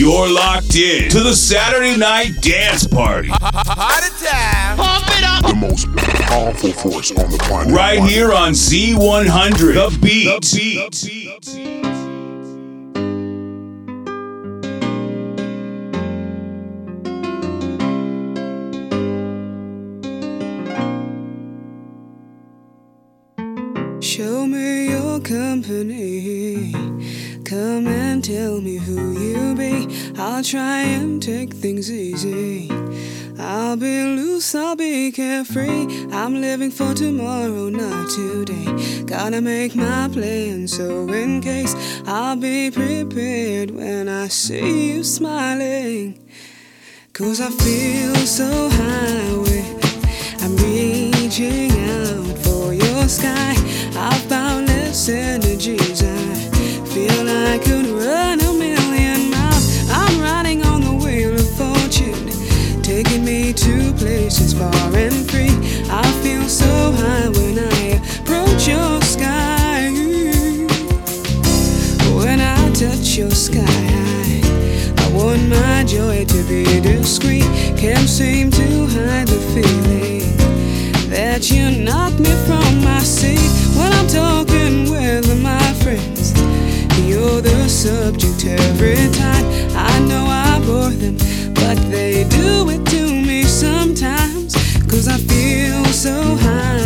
You're locked in to the Saturday Night Dance Party. Hot time. Pump it up. The most powerful force on the planet. Right here on Z100. The beat. The beat. Show me your company. Come and tell me who you be. I'll try and take things easy. I'll be loose, I'll be carefree. I'm living for tomorrow, not today. Gotta make my plan, so in case I'll be prepared when I see you smiling. Cause I feel so high with I'm reaching out for your sky. I've boundless energies. Feel I could run a million miles. I'm riding on the wheel of fortune, taking me to places far and free. I feel so high when I approach your sky. When I touch your sky, I want my joy to be discreet. Can't seem to hide the feeling that you knock me from my seat when I'm talking with my friends. You're the subject every time. I know I bore them, but they do it to me sometimes. Cause I feel so high.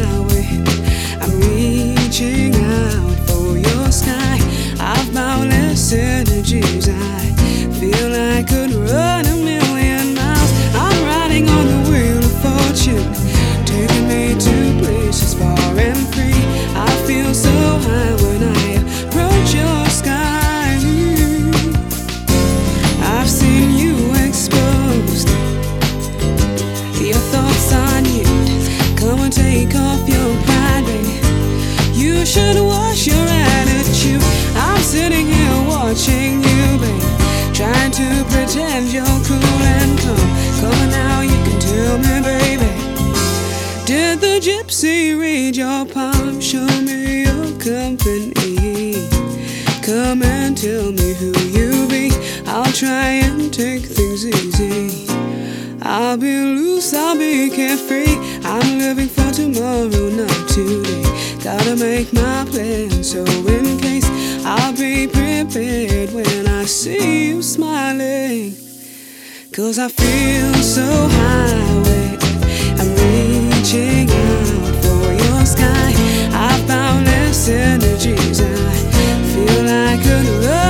I'm reaching out for your sky. I've boundless energies. I feel I could run gypsy read your palm? Show me your company. Come and tell me who you be. I'll try and take things easy. I'll be loose, I'll be carefree. I'm living for tomorrow, not today. Gotta make my plan, so in case I'll be prepared when I see you smiling. Cause I feel so high, I'm reaching out. I found less energies, I feel I could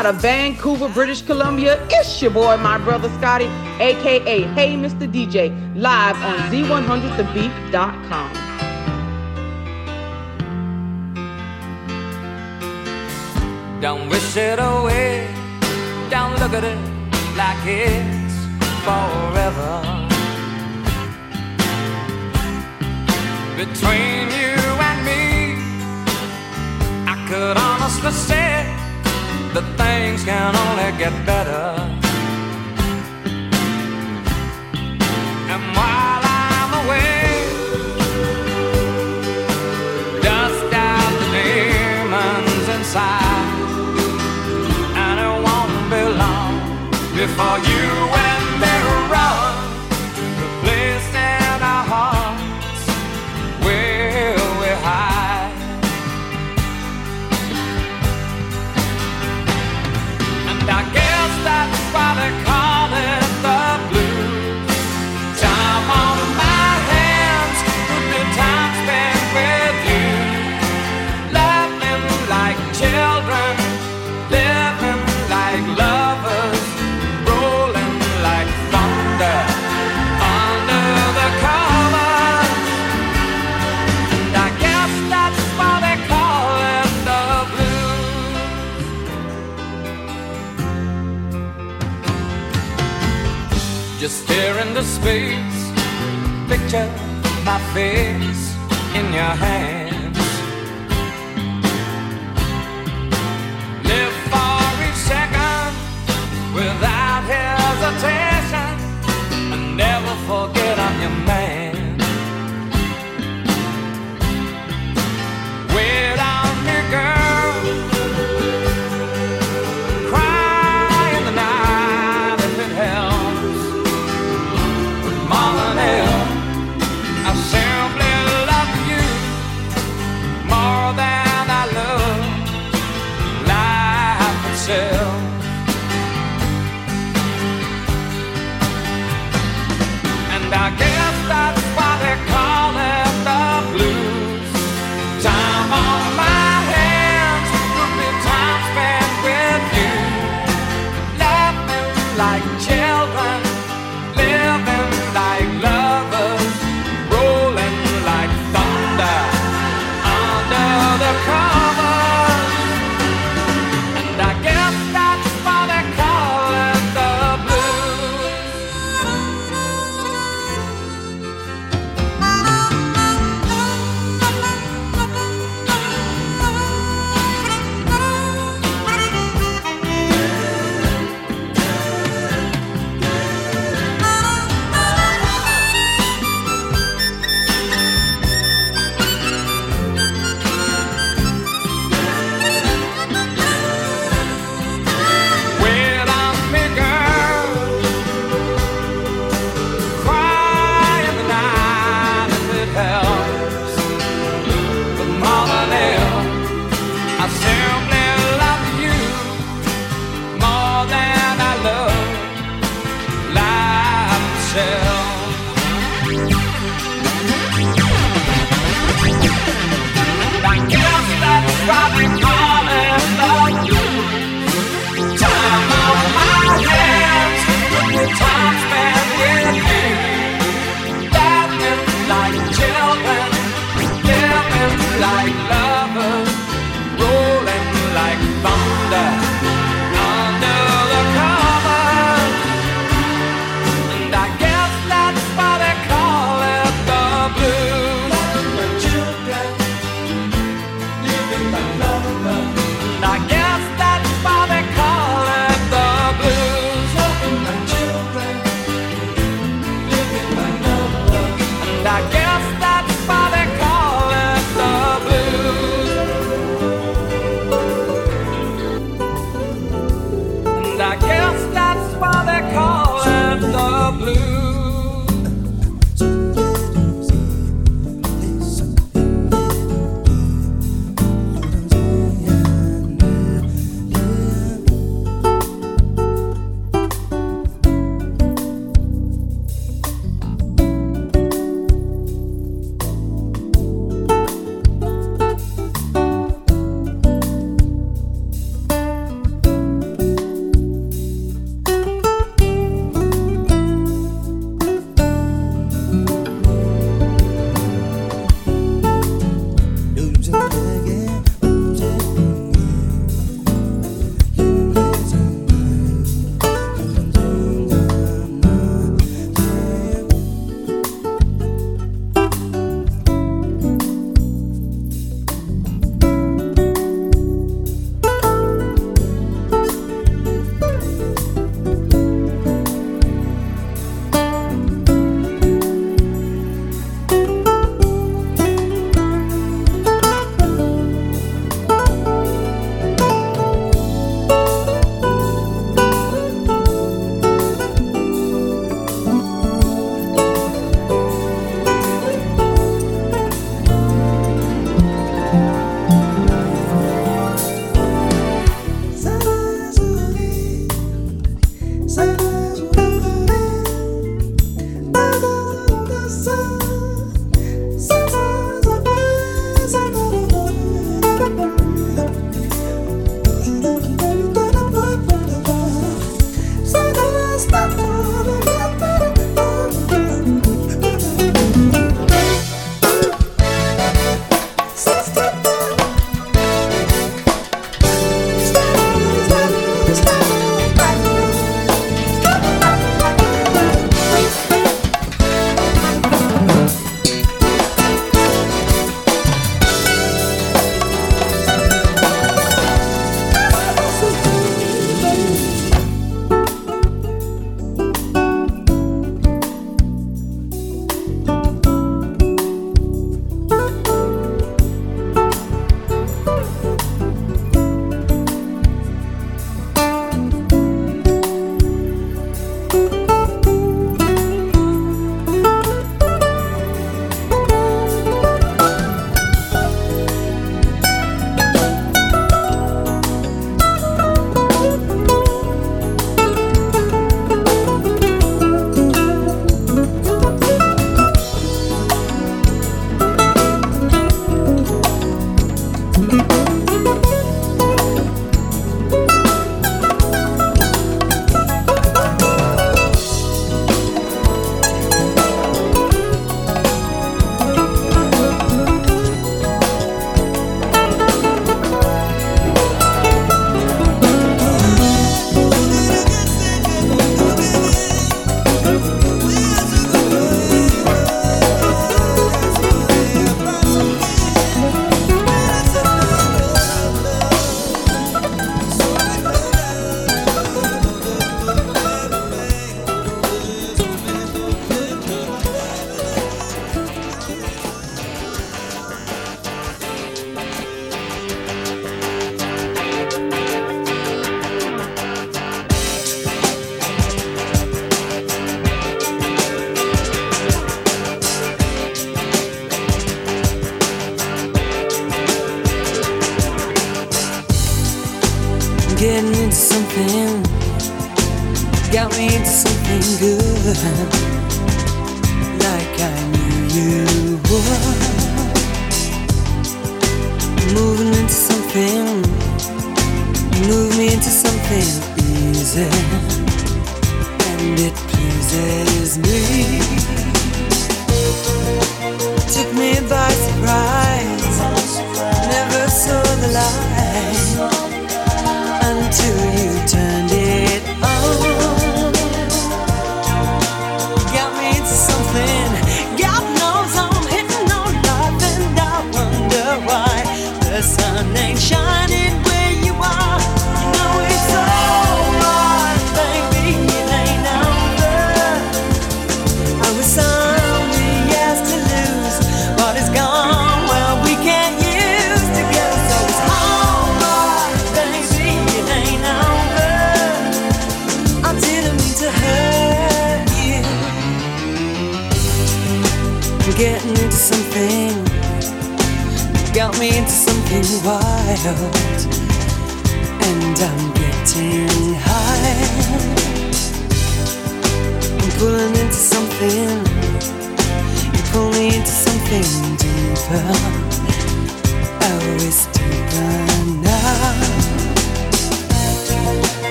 out of Vancouver, British Columbia, it's your boy, my brother Scotty, aka Hey Mr. DJ, live on Z100thebeat.com. Don't wish it away. Don't look at it like it's forever. Between you and me, I could honestly say that things can only get better. And while I'm away, dust out the demons inside. And it won't be long before you space, picture my face in your hands.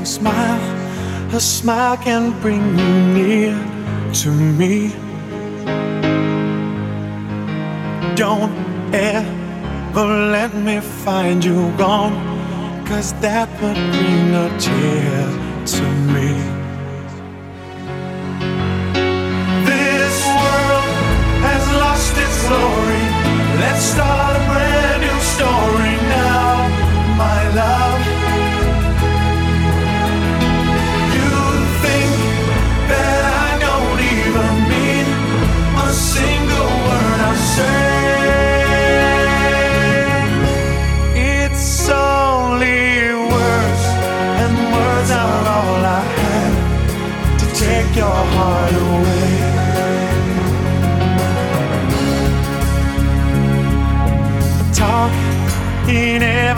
loving smile. a smile can bring you near to me. Don't ever let me find you gone, cause that would bring a tear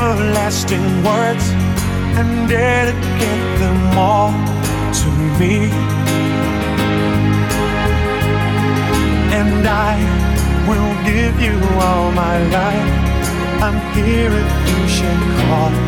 everlasting words and dedicate them all to me. And I will give you all my life. I'm here if you should call.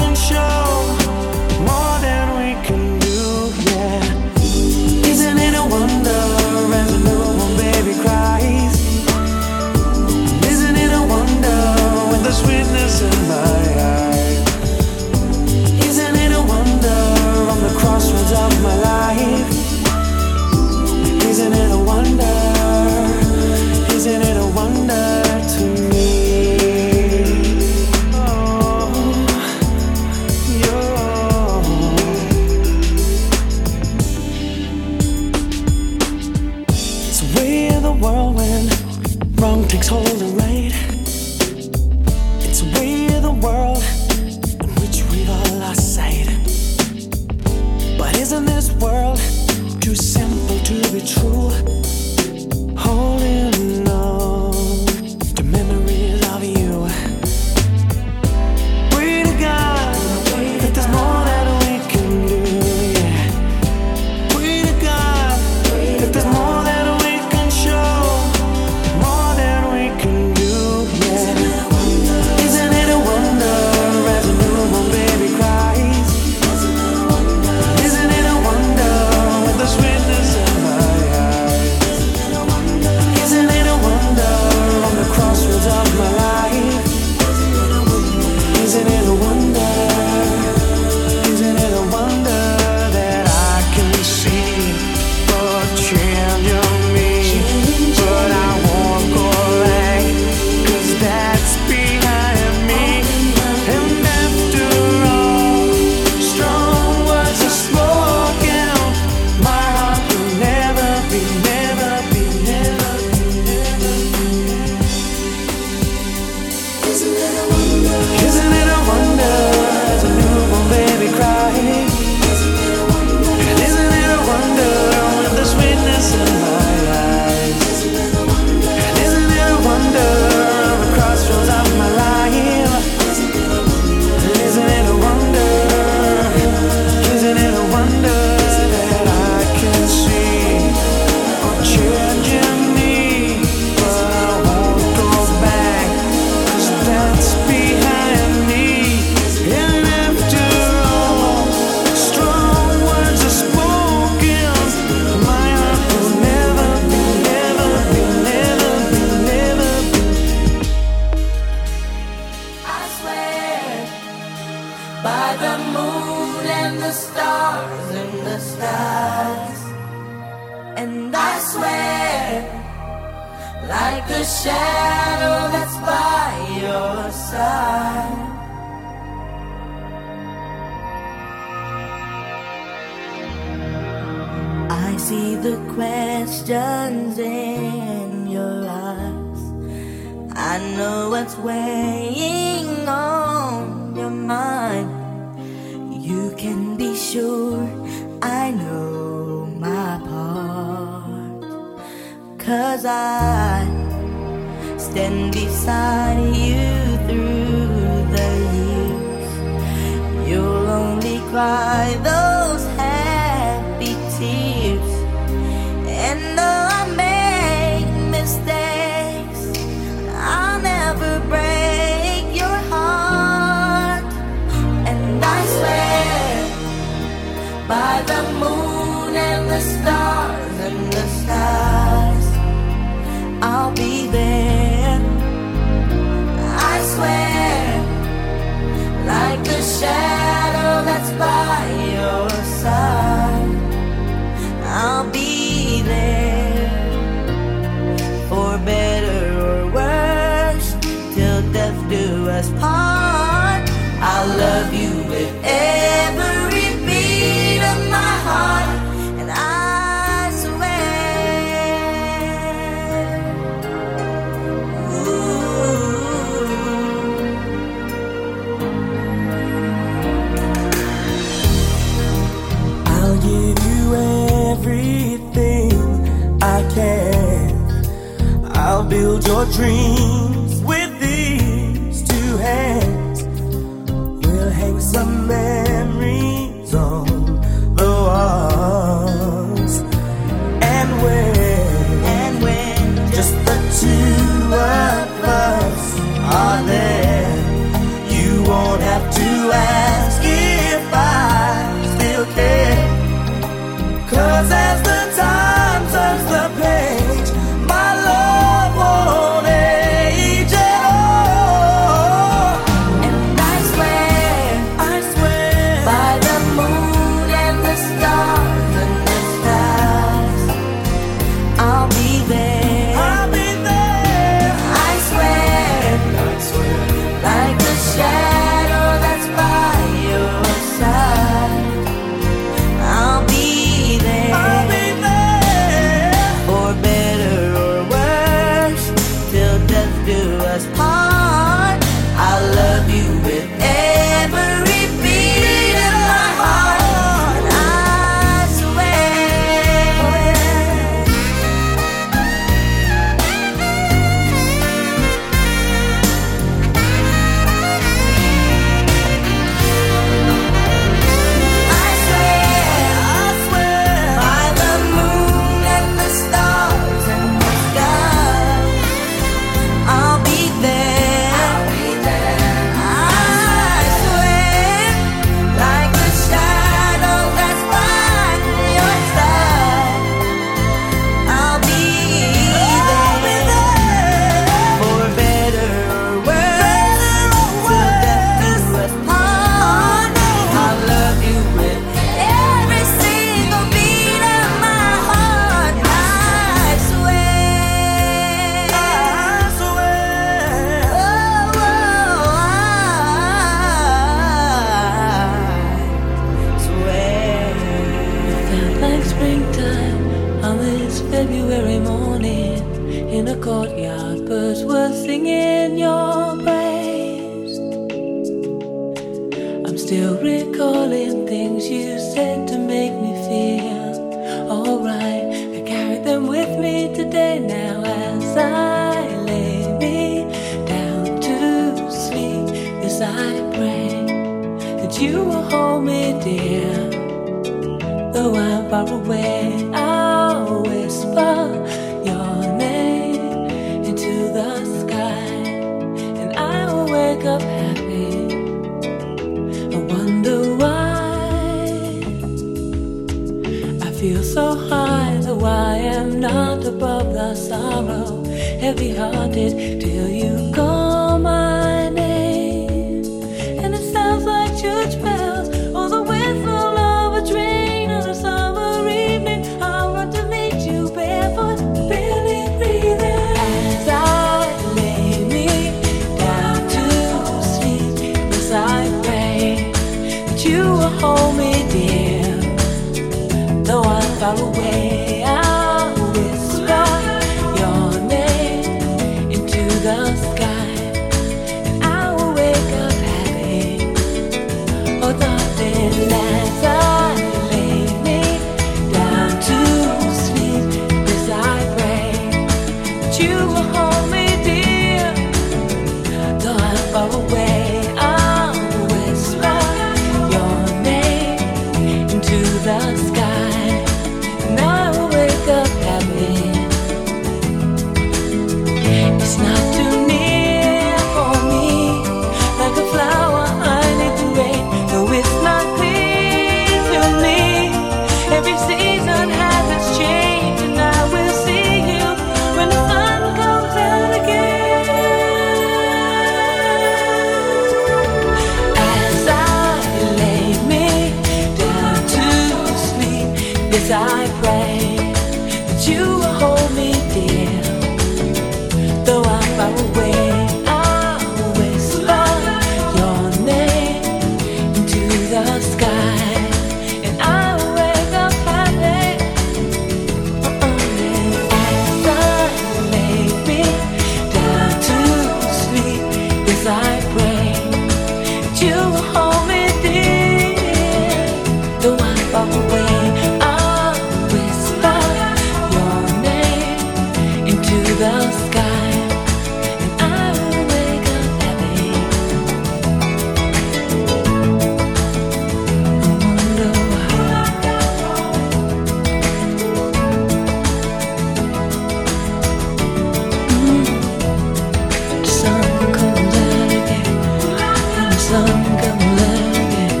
sun comes alive again,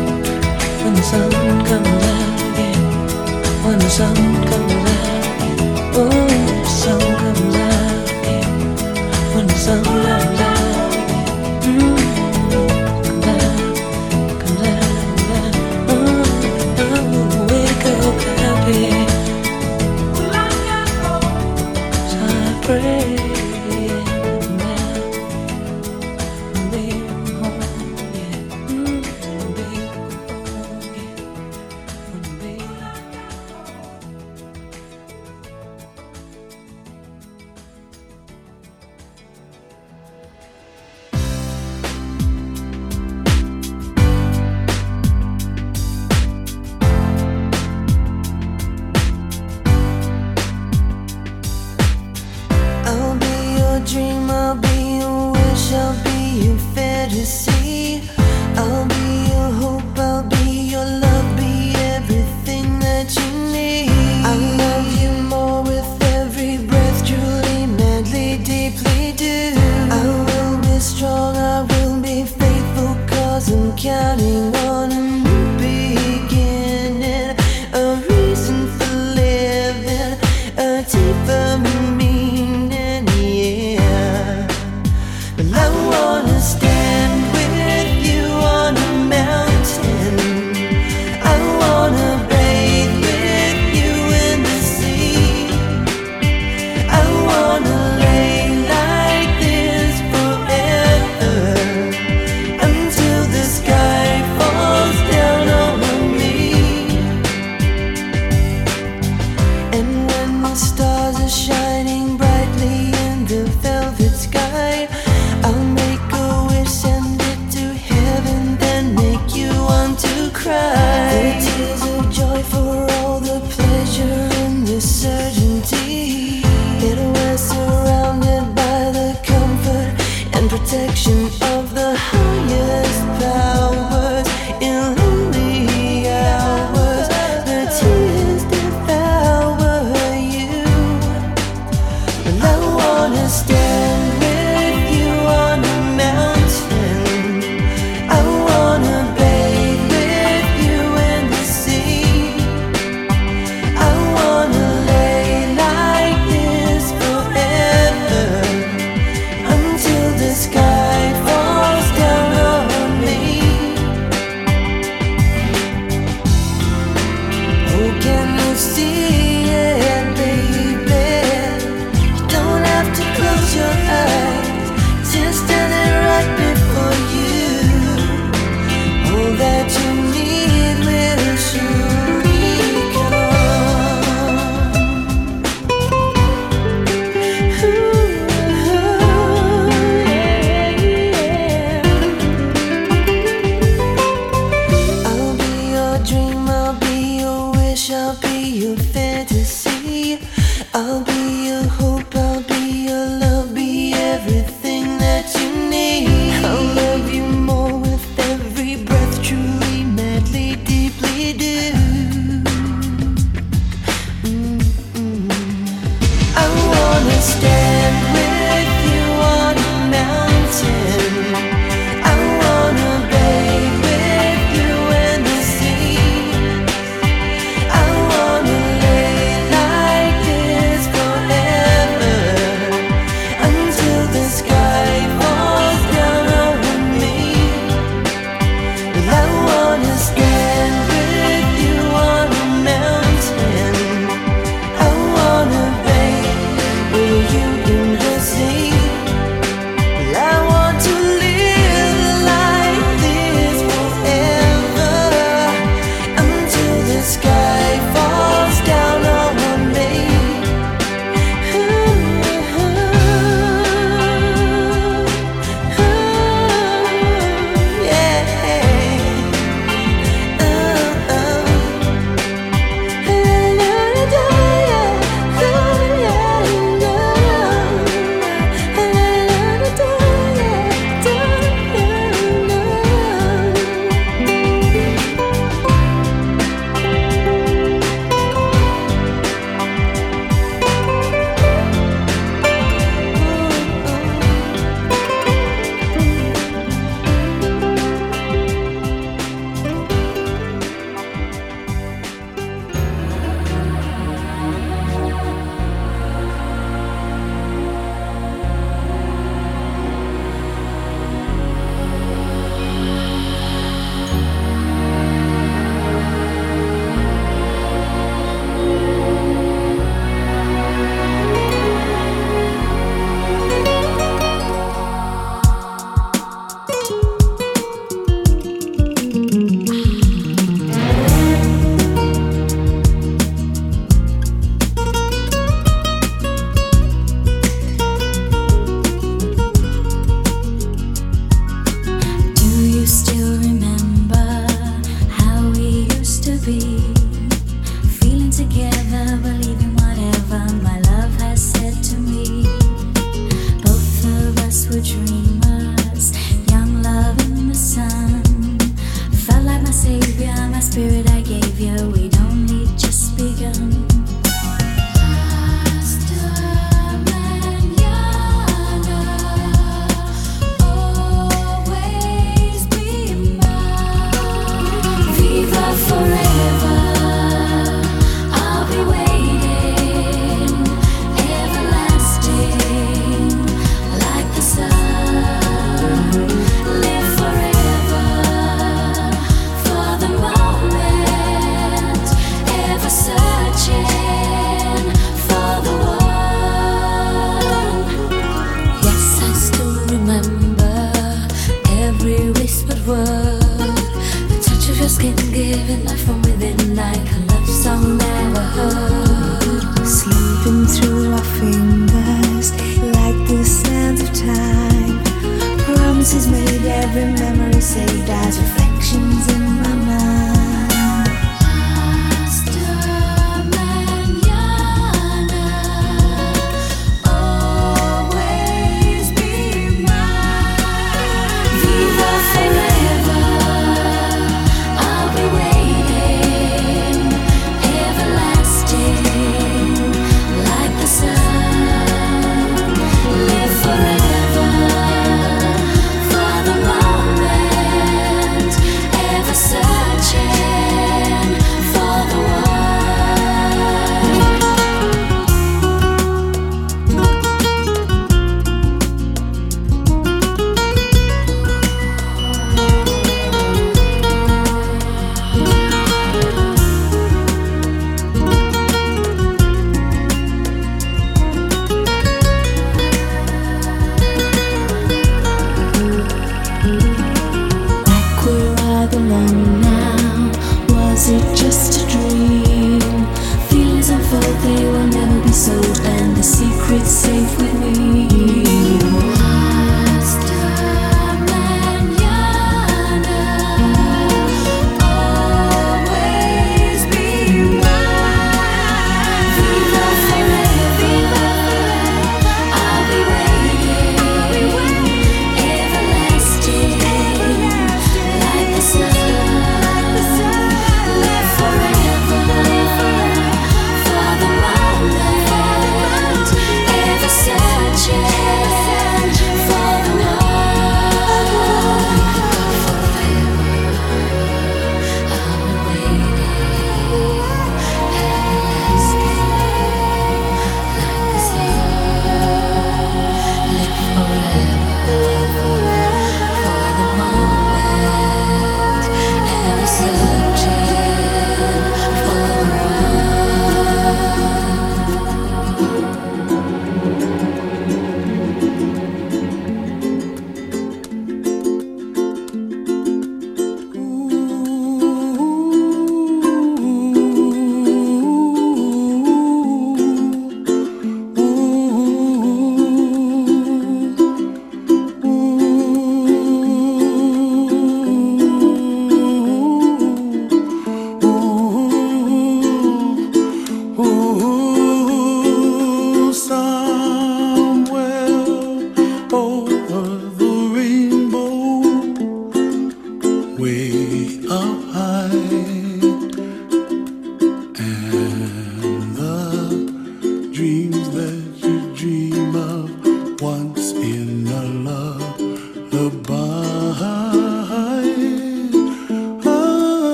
when the sun comes alive again, when the sun comes.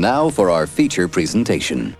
Now for our feature presentation.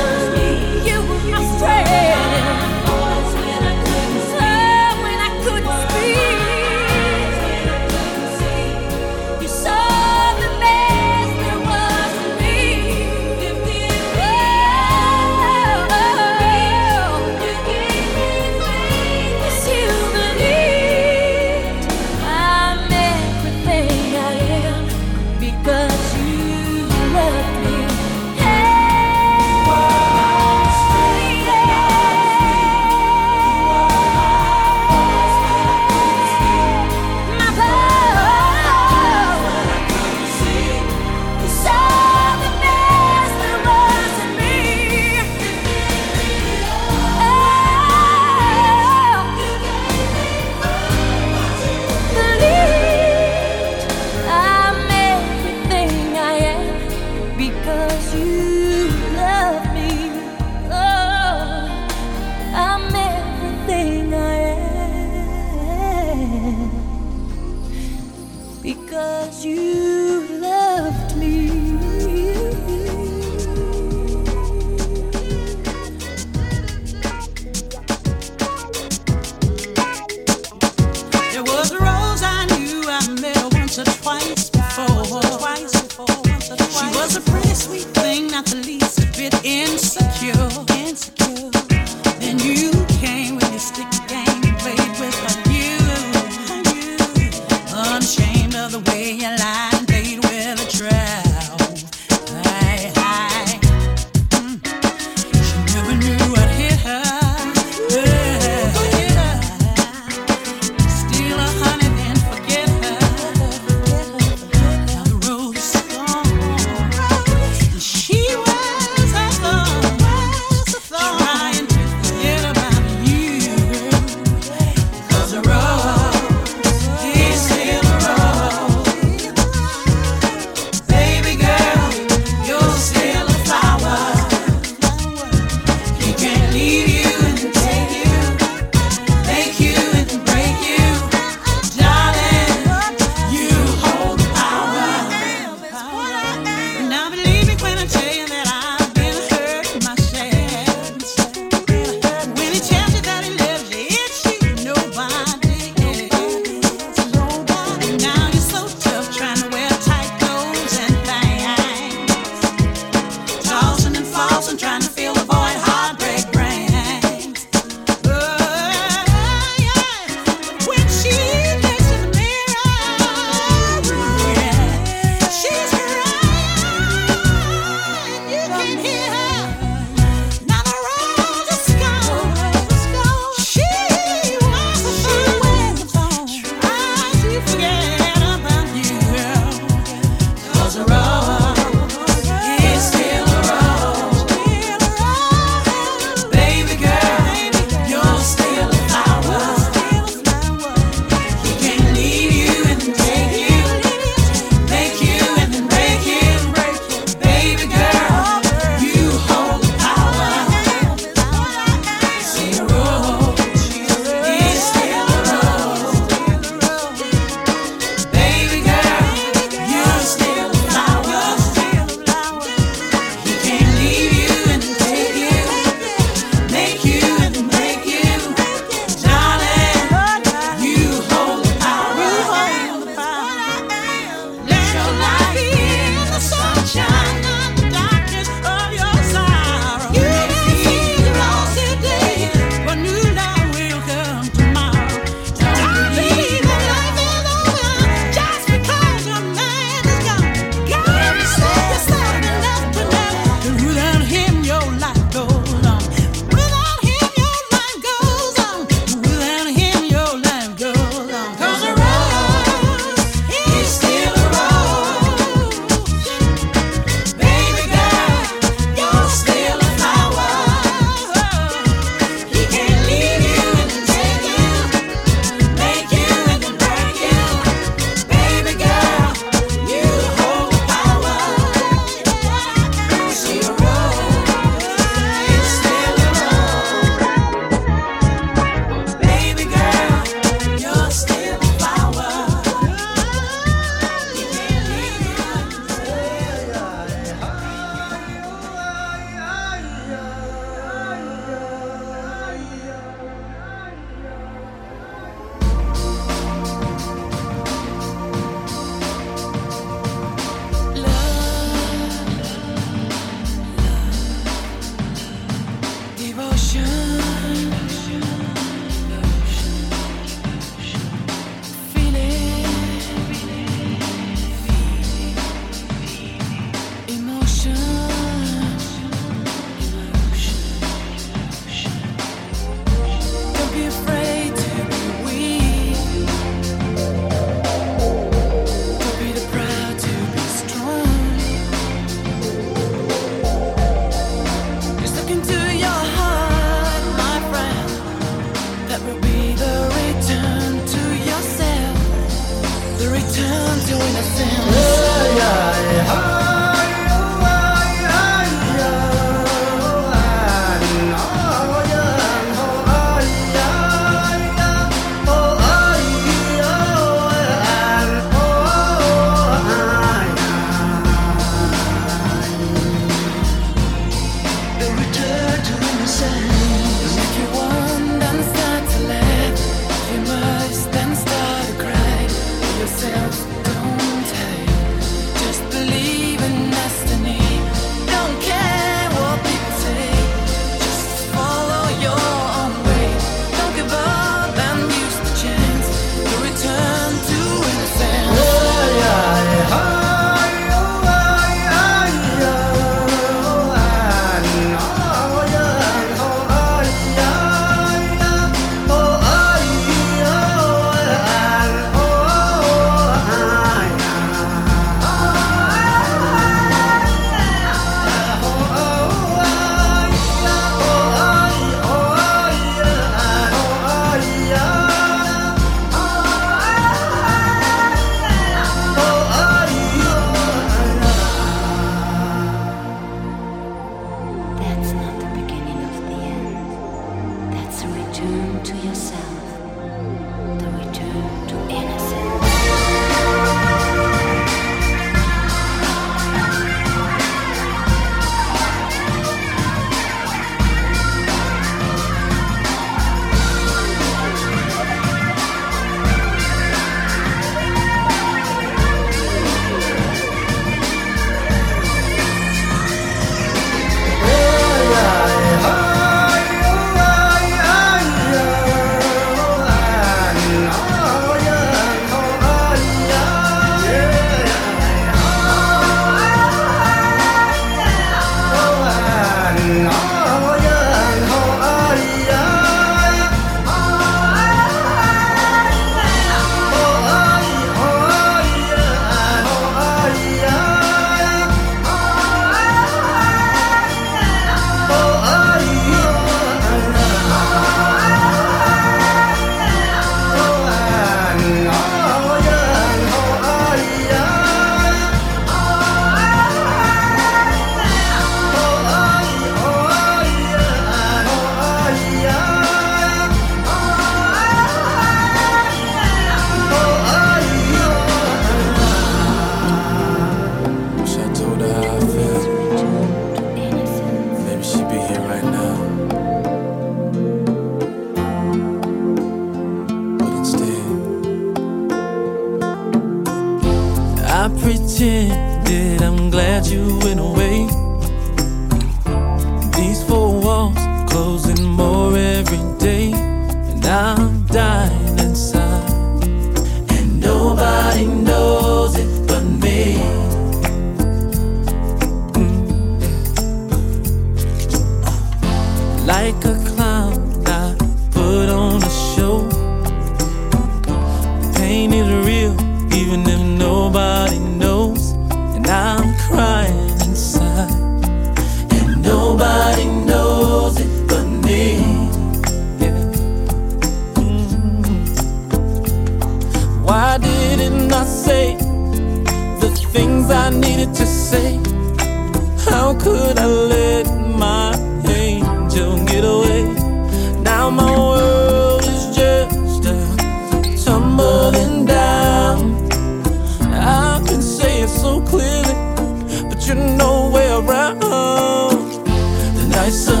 The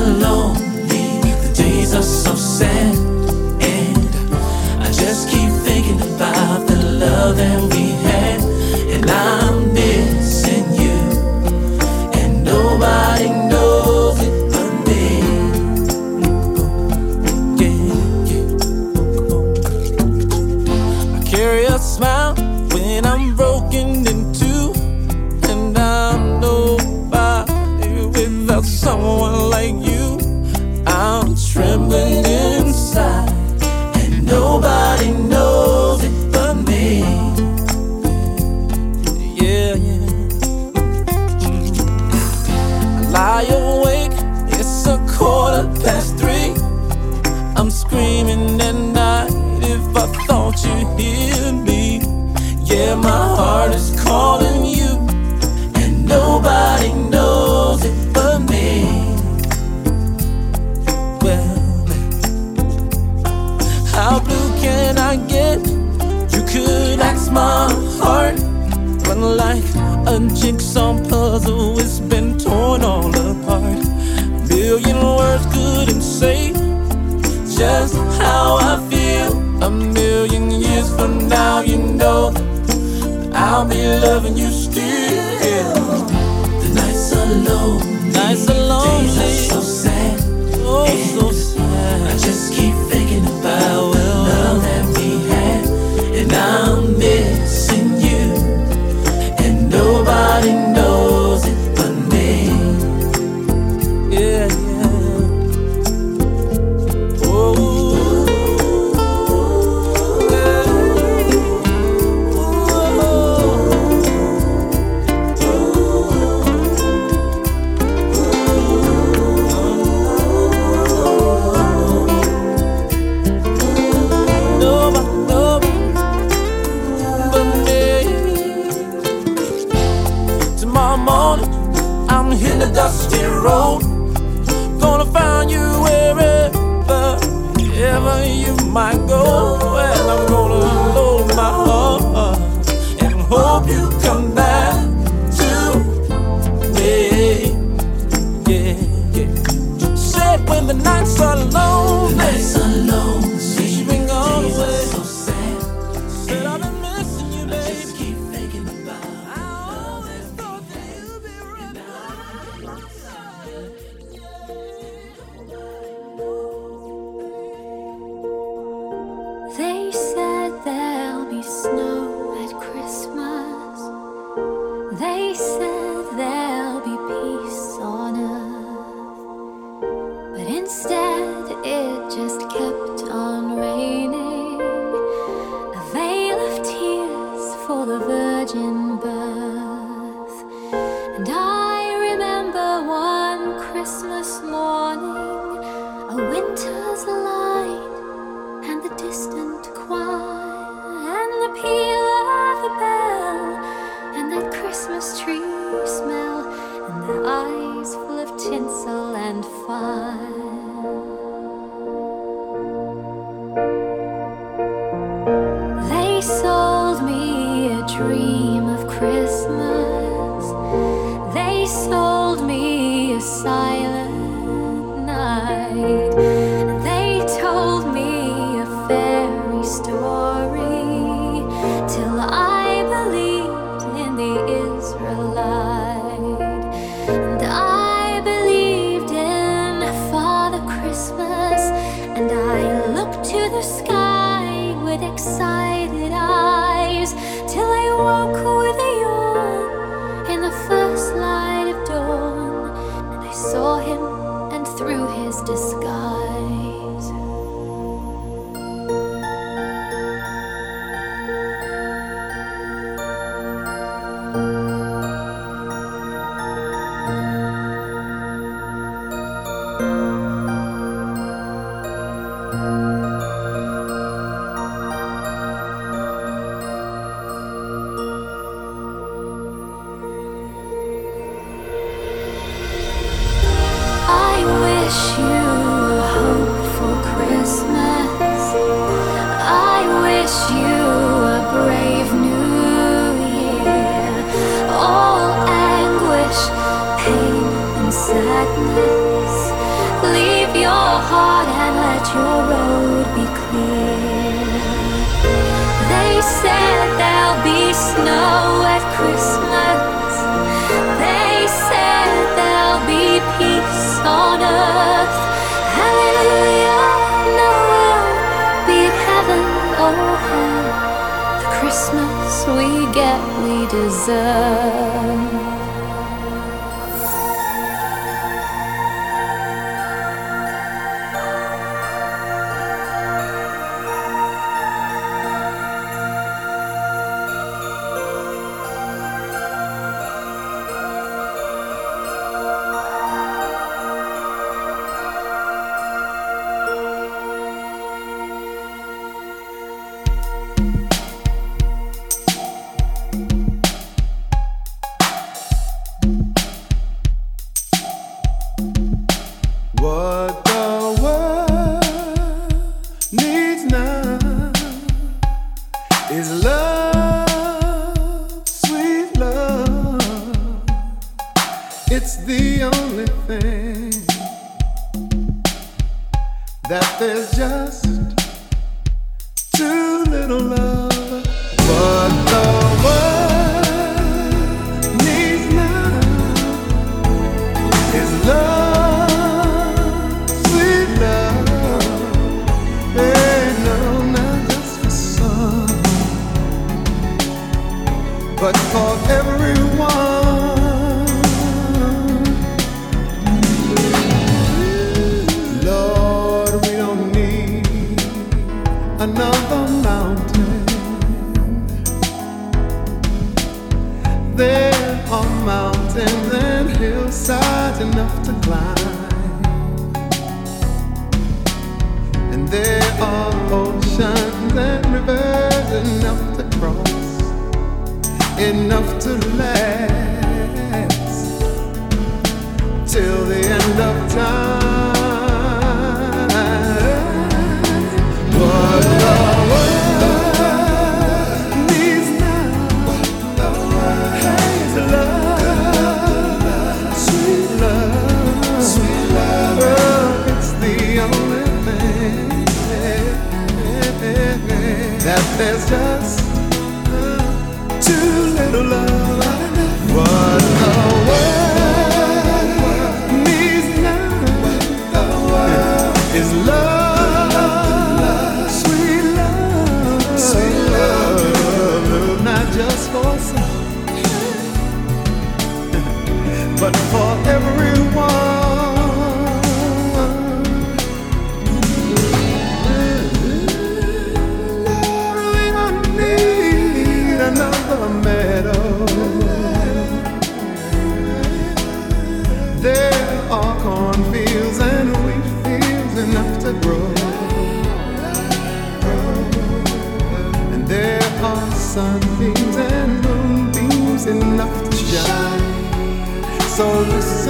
They told me a fairy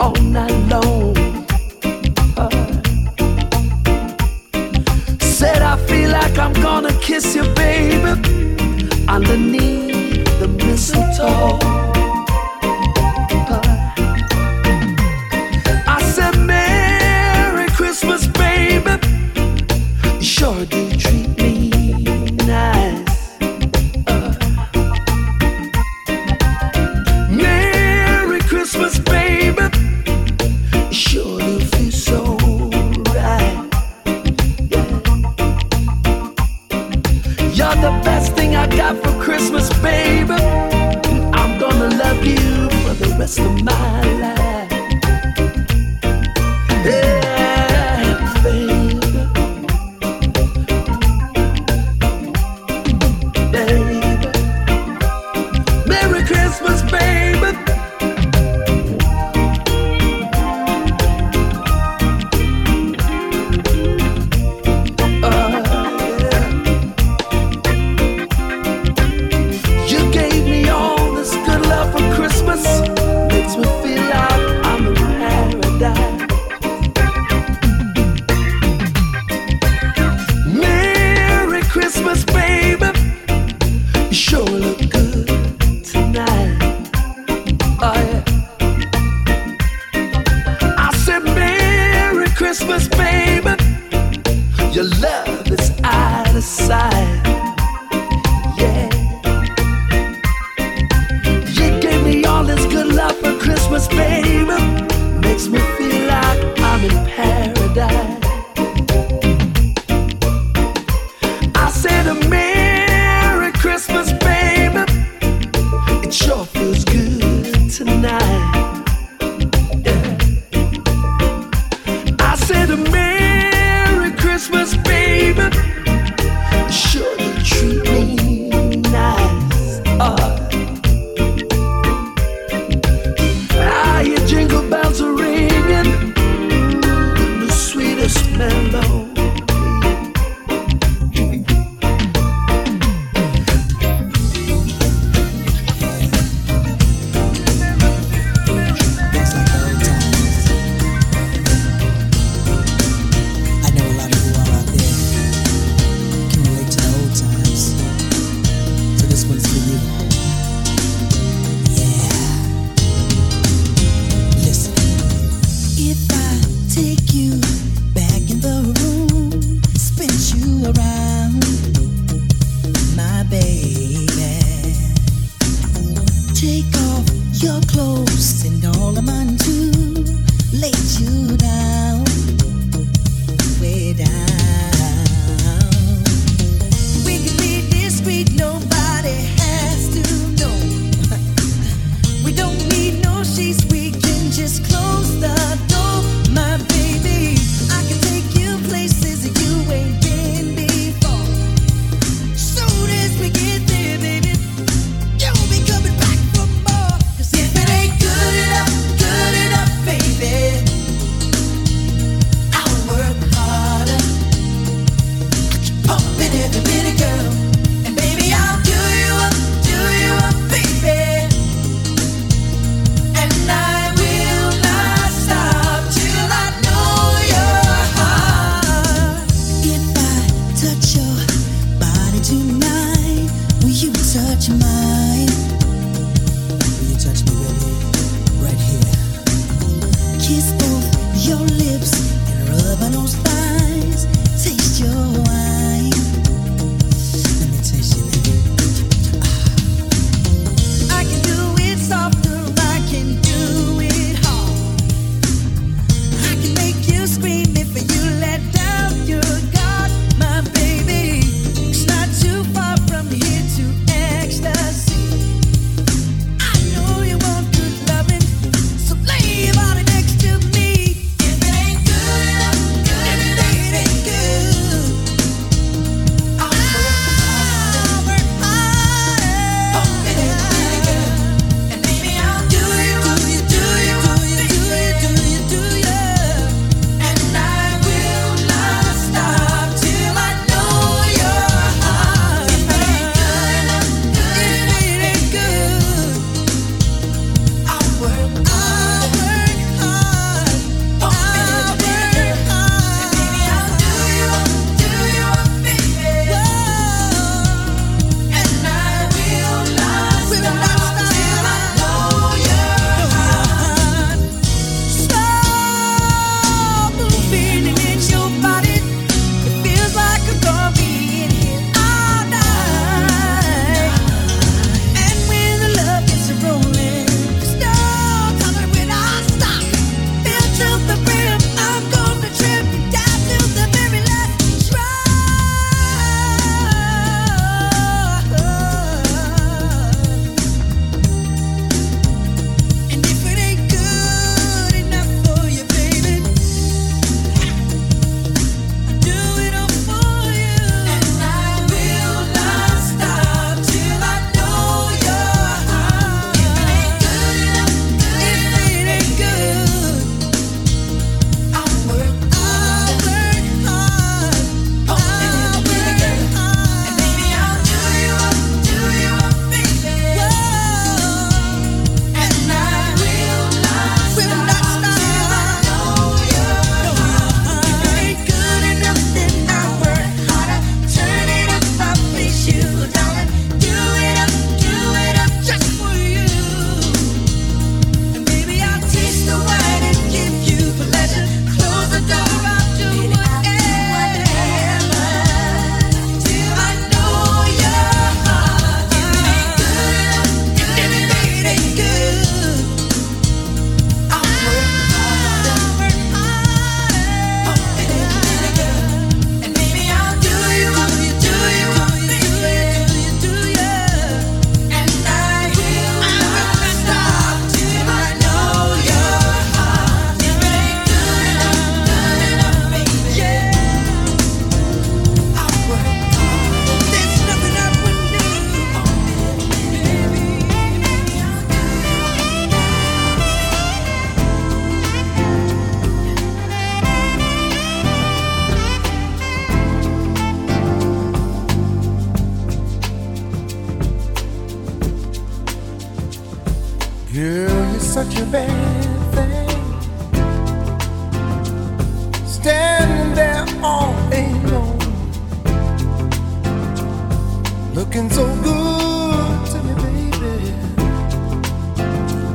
all night long. touch mine? Will you touch me, baby? Right here. Kiss both your lips and rub on those.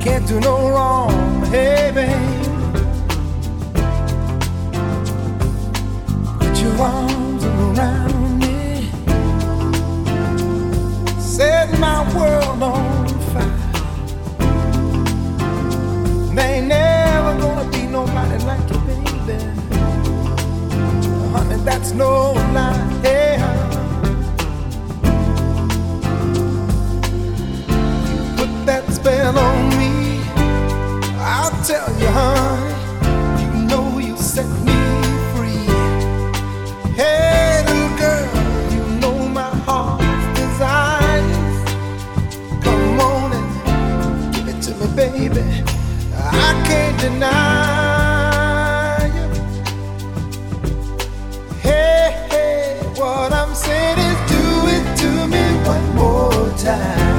can't do no wrong, hey babe. Put your arms around me, set my world on fire. There ain't never gonna be nobody like you, baby. Honey, that's no lie. Yeah. spell on tell you, you know you set me free. Hey, little girl, you know my heart's desires. Come on and give it to me, baby. I can't deny you. Hey, hey, what I'm saying is do it to me one more time.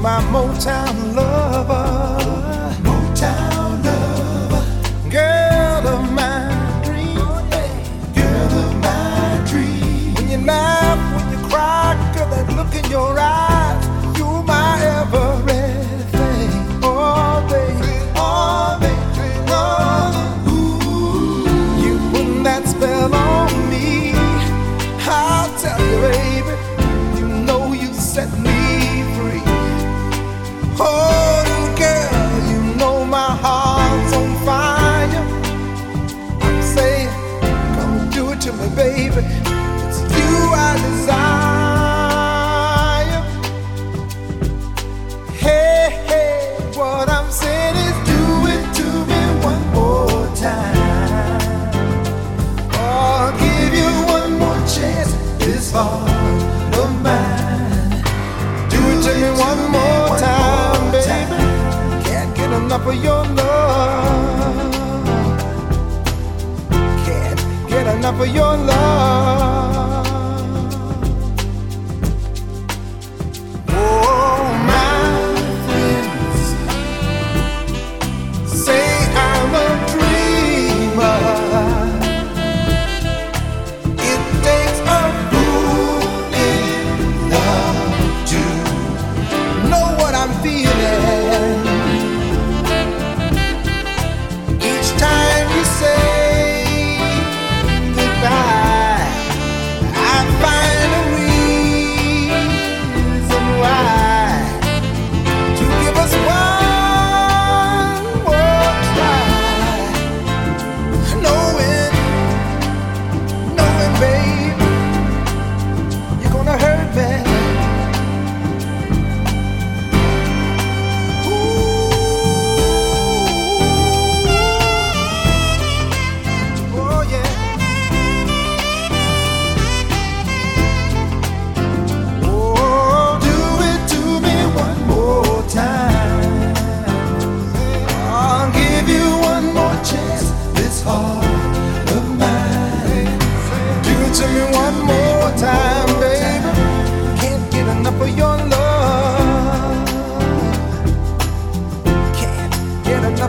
my Motown lover. for your love.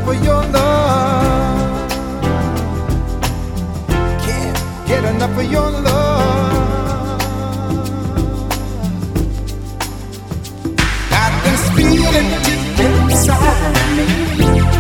For your love, Can't get enough of your love. Got this feeling deep inside of me.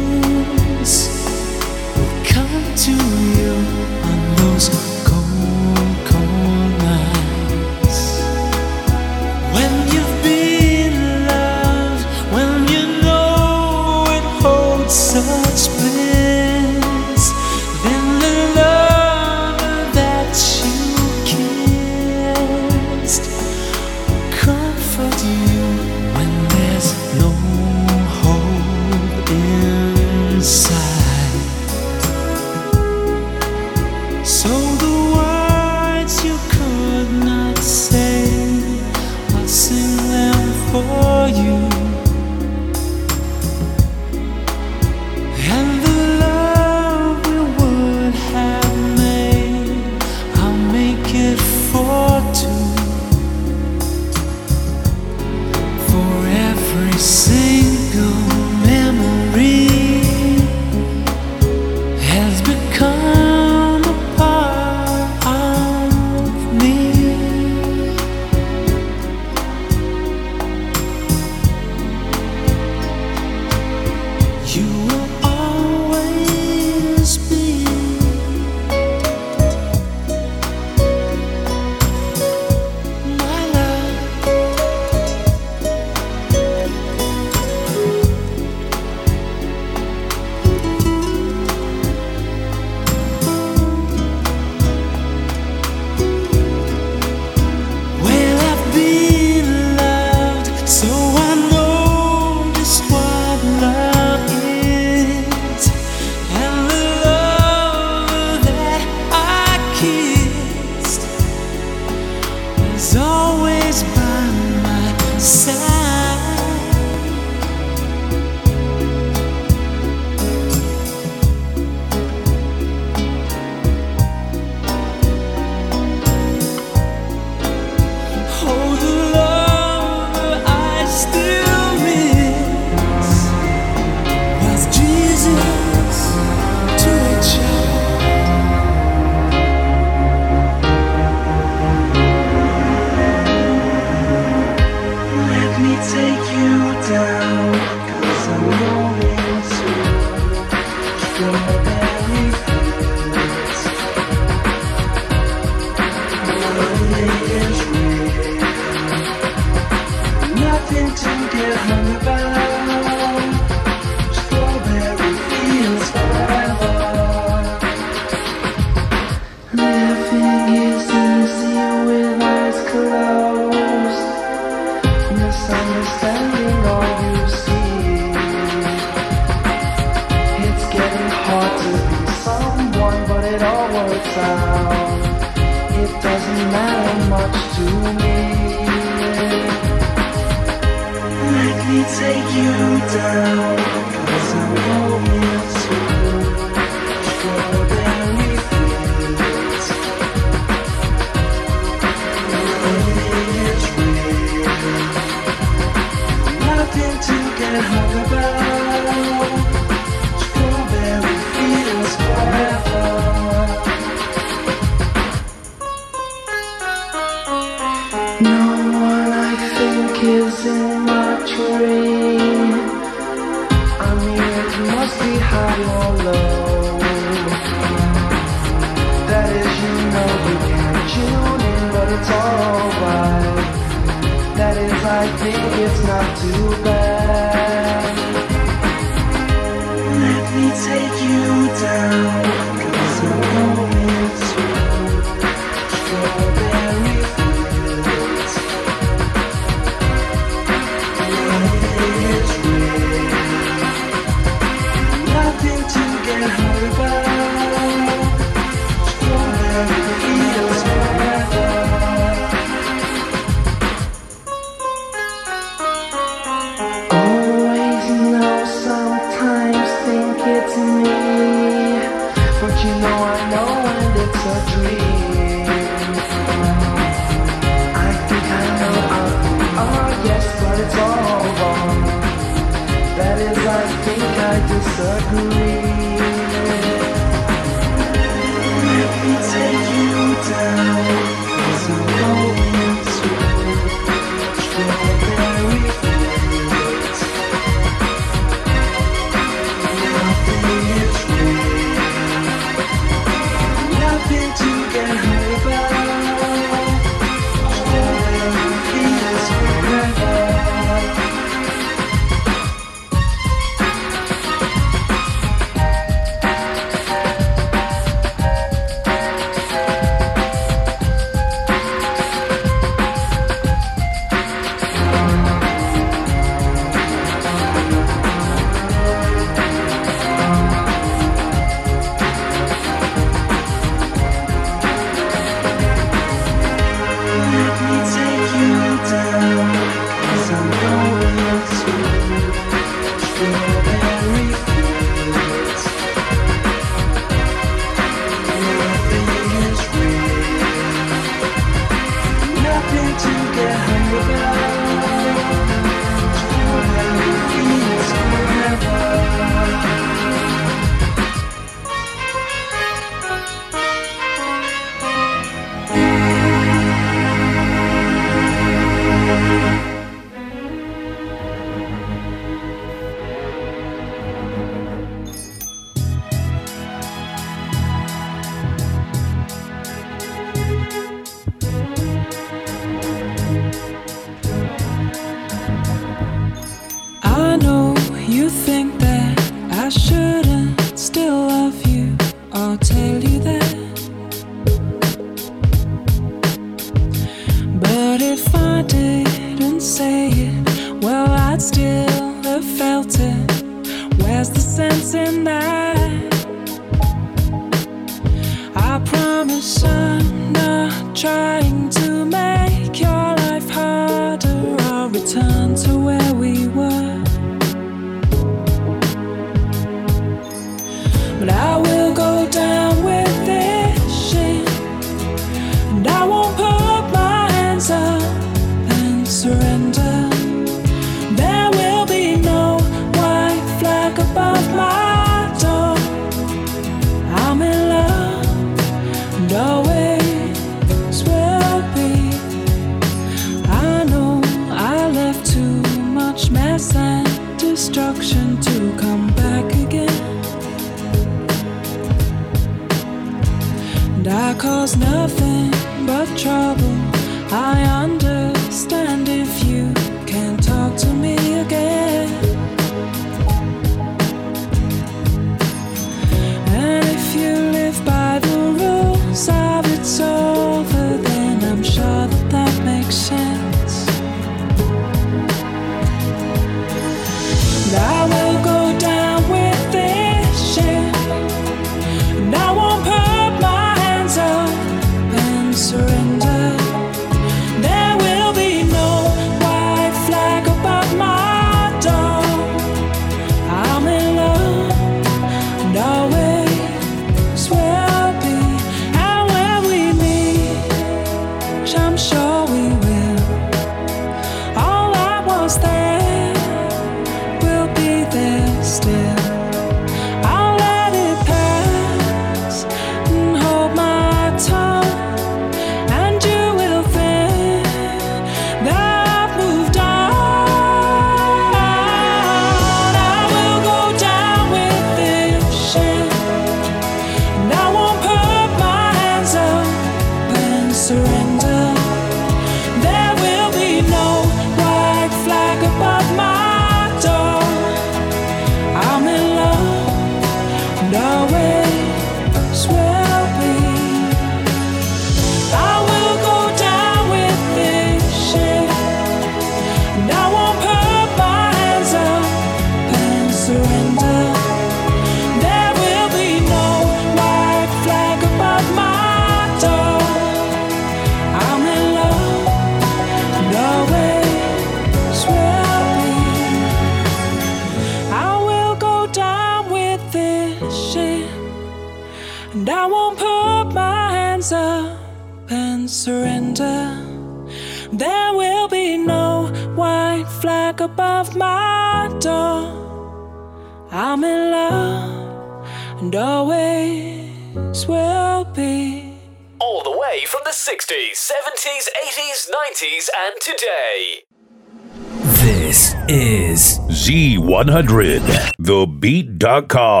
Z100, thebeat.com.